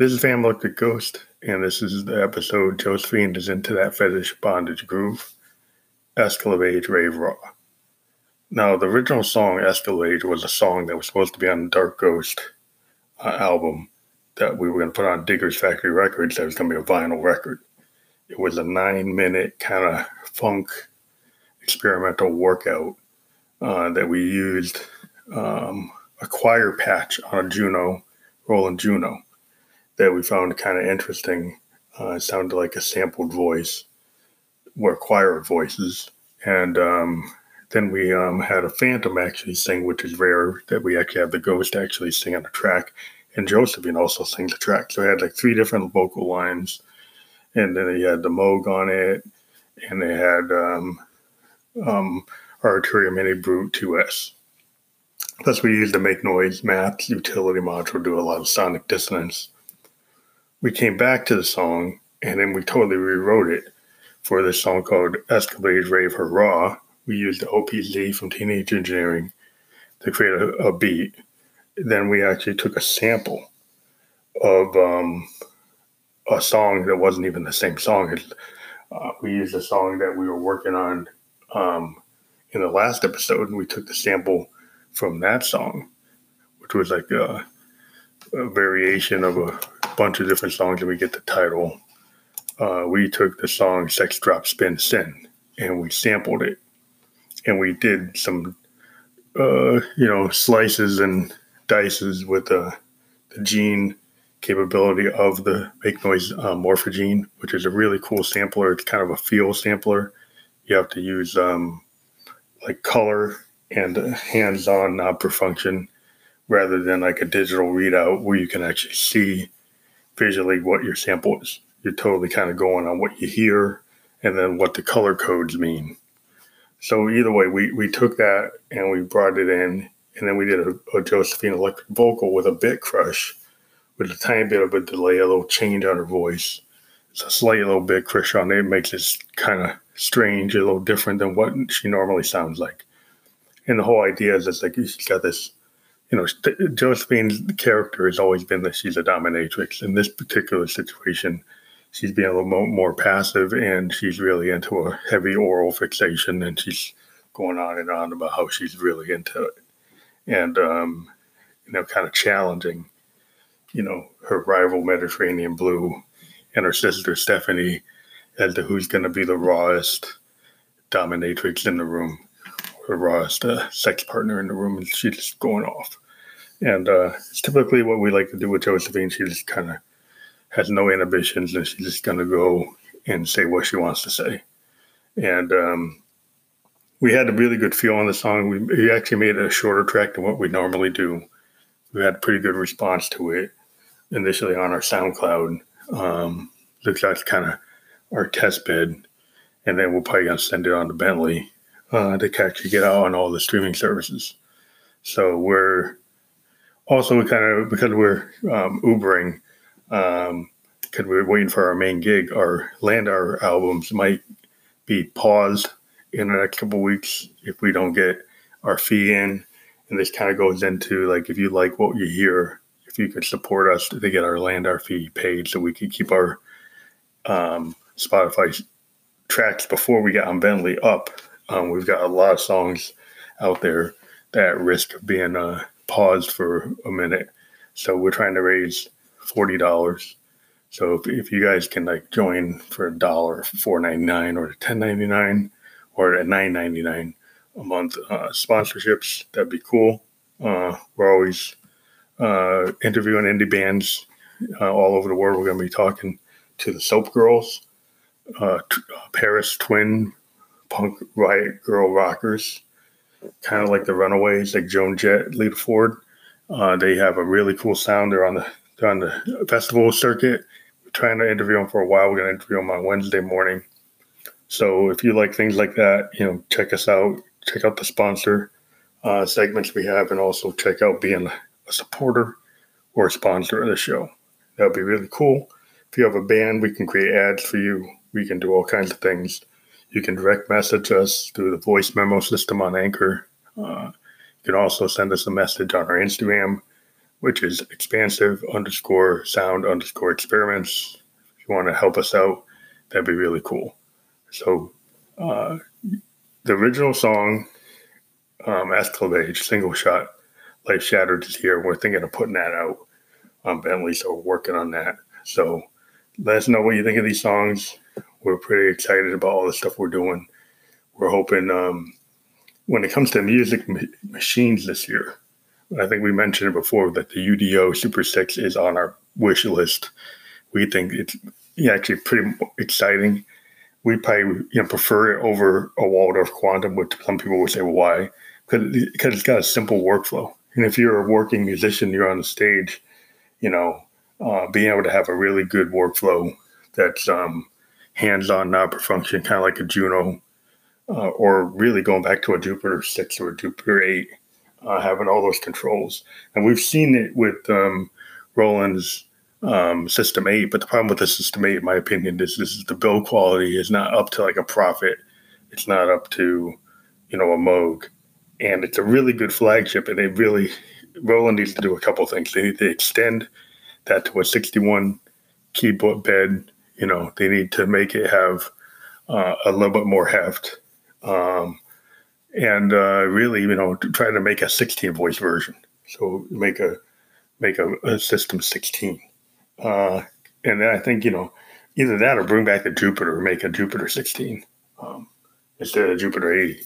This is Fam Looked Ghost, and this is the episode Josephine is into that fetish bondage groove. Escalade Rave Raw. Now, the original song Escalade was a song that was supposed to be on the Dark Ghost uh, album that we were going to put on Diggers Factory Records. That was going to be a vinyl record. It was a nine minute kind of funk experimental workout uh, that we used um, a choir patch on a Juno, Roland Juno that we found kind of interesting. Uh, it sounded like a sampled voice, or choir voices. And um, then we um, had a phantom actually sing, which is rare that we actually have the ghost actually sing on the track. And Josephine also sing the track. So I had like three different vocal lines. And then he had the Moog on it. And they had um, um, Arturia Mini Brute 2S. Plus, we used the Make Noise Math utility module to do a lot of sonic dissonance we came back to the song and then we totally rewrote it for this song called Escalade Rave Hurrah. We used the OPZ from Teenage Engineering to create a, a beat. Then we actually took a sample of um, a song that wasn't even the same song. Uh, we used a song that we were working on um, in the last episode, and we took the sample from that song, which was like a, a variation of a bunch of different songs and we get the title. Uh, we took the song Sex Drop Spin Sin and we sampled it. And we did some, uh, you know, slices and dices with the, the gene capability of the Make Noise uh, Morphogene, which is a really cool sampler. It's kind of a feel sampler. You have to use um, like color and hands on knob per function rather than like a digital readout where you can actually see visually what your sample is. You're totally kind of going on what you hear and then what the color codes mean. So either way, we, we took that and we brought it in, and then we did a, a Josephine electric vocal with a bit crush, with a tiny bit of a delay, a little change on her voice. It's a slight little bit crush on it. It makes it kind of strange, a little different than what she normally sounds like. And the whole idea is it's like she's got this you know, Josephine's character has always been that she's a dominatrix. In this particular situation, she's being a little more, passive and she's really into a heavy oral fixation and she's going on and on about how she's really into it. And, um, you know, kind of challenging, you know, her rival Mediterranean Blue and her sister Stephanie as to who's going to be the rawest dominatrix in the room her rawest uh, sex partner in the room, and she's just going off. And uh, it's typically what we like to do with Josephine. She just kind of has no inhibitions, and she's just going to go and say what she wants to say. And um, we had a really good feel on the song. We, we actually made it a shorter track than what we normally do. We had a pretty good response to it initially on our SoundCloud. Um, looks like kind of our test bed, and then we're probably gonna send it on to Bentley uh, to actually get out on all the streaming services. So we're also kind of because we're um, Ubering, um, because we're waiting for our main gig. Our LANDR albums might be paused in the next couple weeks if we don't get our fee in. And this kind of goes into like if you like what you hear, if you could support us to get our LANDR fee paid, so we could keep our um, Spotify tracks before we get on Bentley up um, we've got a lot of songs out there that risk of being uh, paused for a minute. So we're trying to raise forty dollars. So if, if you guys can like join for a dollar, four ninety nine, or ten ninety nine, or at nine ninety nine a month uh, sponsorships, that'd be cool. Uh, we're always uh, interviewing indie bands uh, all over the world. We're going to be talking to the Soap Girls, uh, t- Paris Twin punk riot girl rockers, kind of like the Runaways, like Joan Jett, Lita Ford. Uh, they have a really cool sound. They're on the they're on the festival circuit. We're trying to interview them for a while. We're to interview them on Wednesday morning. So if you like things like that, you know, check us out. Check out the sponsor uh, segments we have, and also check out being a supporter or a sponsor of the show. That would be really cool. If you have a band, we can create ads for you. We can do all kinds of things. You can direct message us through the voice memo system on Anchor. Uh, you can also send us a message on our Instagram. which is expansive underscore sound underscore experiments. If you want to help us out, that'd be really cool. So, uh, the original song, um, single shot, Life Shattered is here. We're thinking of putting that out on Bentley, so we're working on that. So, let us know what you think of these songs. We're pretty excited about all the stuff we're doing. We're hoping um, when it comes to music ma- machines this year, I think we mentioned it before that the UDO Super 6 is on our wish list. We think it's actually pretty exciting. We probably you know, prefer it over a Waldorf Quantum, which some people would say, why? Because it's got a simple workflow. And if you're a working musician, you're on the stage, you know, uh, being able to have a really good workflow that's um, hands-on, knob-per-function, kind of like a Juno, uh, or really going back to a Jupiter 6 or a Jupiter 8 uh, having all those controls. And we've seen it with um, Roland's um, System 8, but the problem with the System 8, in my opinion, is this is the build quality is not up to like a Prophet. It's not up to, you know, a Moog. And it's a really good flagship, and they really, Roland needs to do a couple things. They need to extend that to a 61 keyboard bed. You know, they need to make it have uh, a little bit more heft. Um, and uh, really, you know, try to make a 16 voice version. So make a make a, a system 16. Uh, and then I think you know either that or bring back the Jupiter make a Jupiter 16 um, instead of Jupiter 80.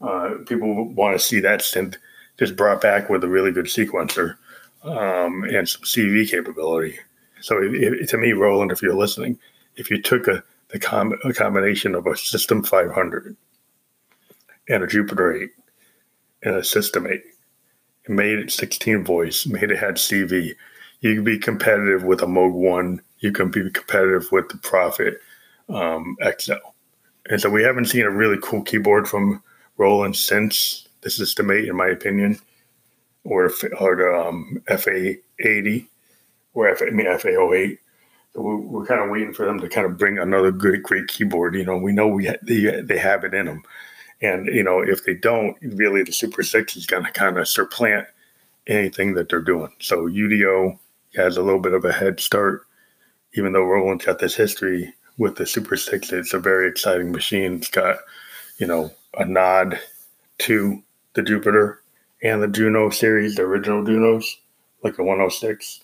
Uh, people want to see that synth just brought back with a really good sequencer um, and some CV capability. So it, it, to me, Roland, if you're listening, if you took a the com- a combination of a System 500 and a Jupiter 8 and a System 8. It made it 16 voice, made it had CV. You can be competitive with a Moog 1. You can be competitive with the Prophet um, XL. And so we haven't seen a really cool keyboard from Roland since the System 8, in my opinion, or, or um, FA80 or F, I mean, FA08. So we're, we're, kind of waiting for them to kind of bring another good, great keyboard. You know, we know we ha- they, they have it in them. And, you know, if they don't, really the Super 6 is going to kind of supplant anything that they're doing. So UDO has a little bit of a head start, even though Roland's got this history with the Super 6. It's a very exciting machine. It's got, you know, a nod to the Jupiter and the Juno series, the original Junos, like the 106.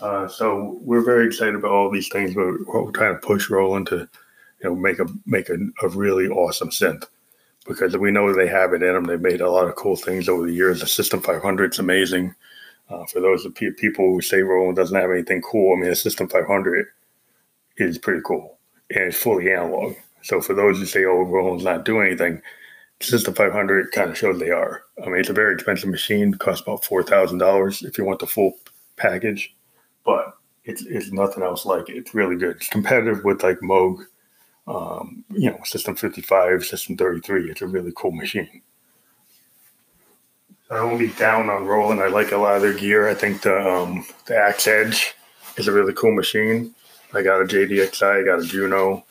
Uh, so we're very excited about all these things, but we're trying to push Roland to, you know, make a make a, a really awesome synth because we know they have it in them. They've made a lot of cool things over the years. The System 500 is amazing. Uh, for those people who say Roland doesn't have anything cool, I mean, the System 500 is pretty cool and it's fully analog. So for those who say, oh, Roland's not doing anything, System 500 kind of shows they are. I mean, it's a very expensive machine, costs about $4,000 if you want the full package, but it's, it's nothing else like it. It's really good. It's competitive with like Moog um, you know, System 55, System 33. It's a really cool machine. I won't be down on Roland. I like a lot of their gear. I think the um, the AX-Edge is a really cool machine. I got a JD-Xi, I got a Juno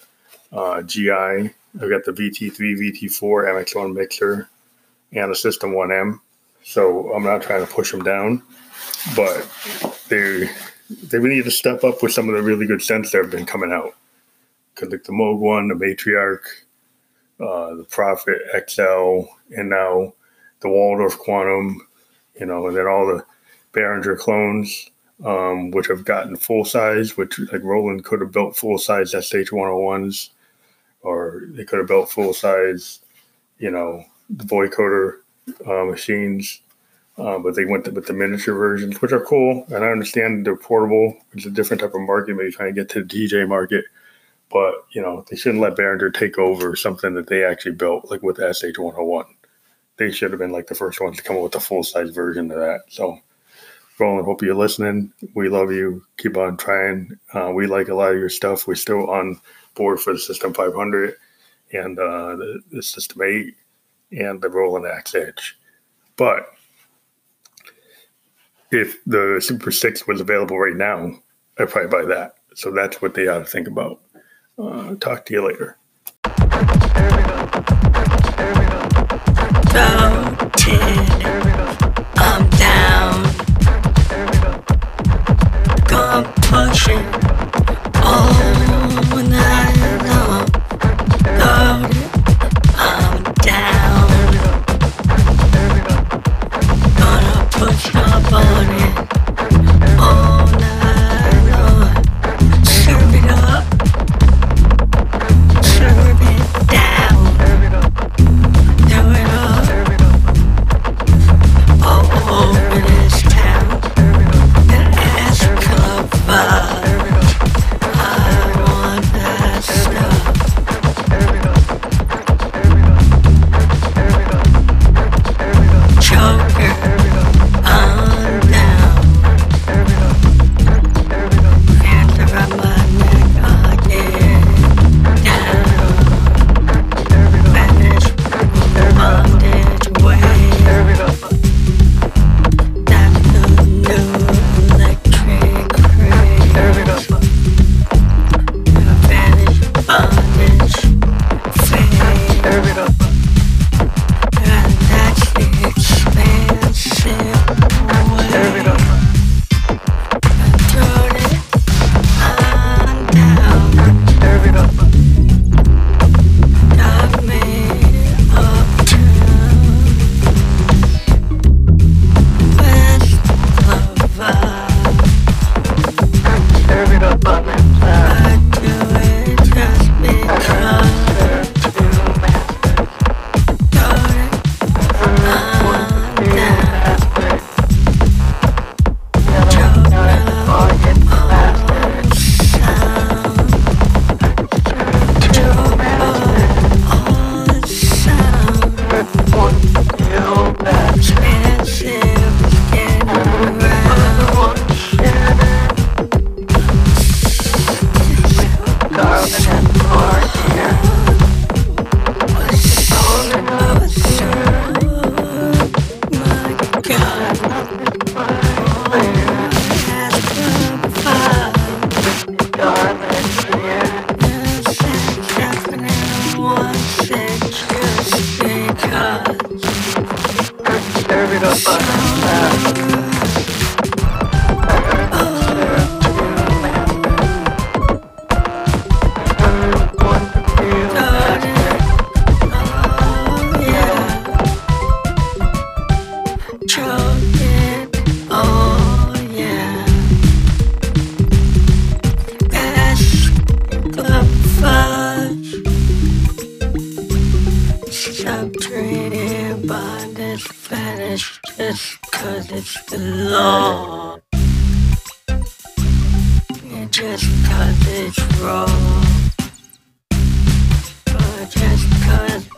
uh, GI. I've got the VT3, VT4 MX1 mixer, and a System 1M. So I'm not trying to push them down, but they they really need to step up with some of the really good synths that have been coming out Cause like the Moog one, the Matriarch, uh, the Prophet XL, and now the Waldorf Quantum, you know, and then all the Behringer clones, um, which have gotten full size, which like Roland could have built full size SH101s, or they could have built full size, you know, the vocoder uh, machines. Uh, but they went with the miniature versions, which are cool. And I understand they're portable. It's a different type of market, maybe trying to get to the DJ market. But you know, they shouldn't let Behringer take over something that they actually built, like with SH 101. They should have been like the first ones to come up with a full size version of that. So, Roland, hope you're listening. We love you. Keep on trying. Uh, we like a lot of your stuff. We're still on board for the System 500 and uh, the, the System 8 and the Roland AX-Edge. But if the Super Six was available right now, I'd probably buy that. So that's what they ought to think about. Uh, talk to you later. Voted. I'm down. Compulsion.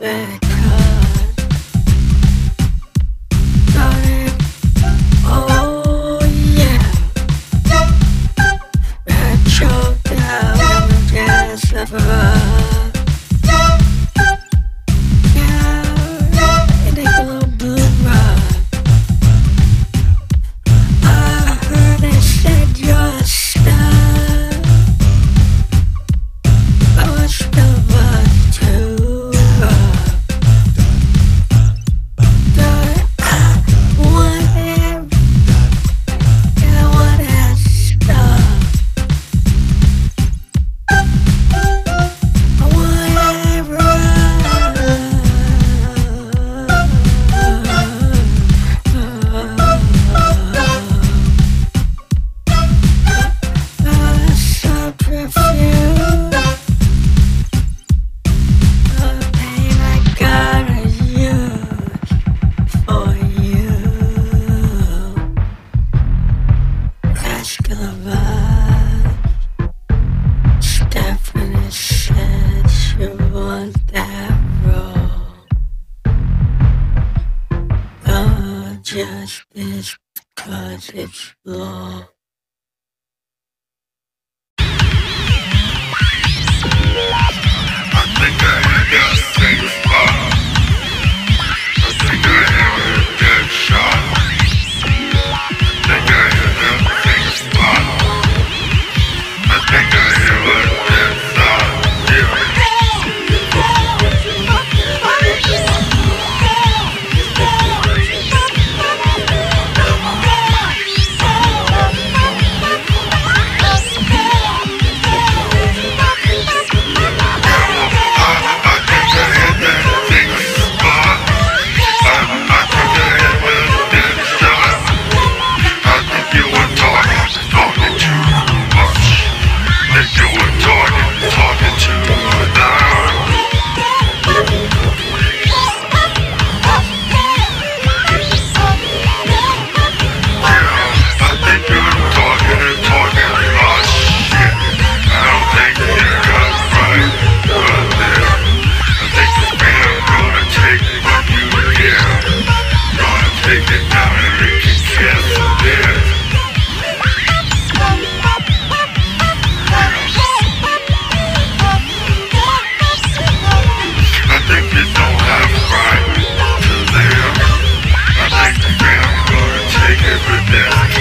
Yeah.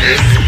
Peace.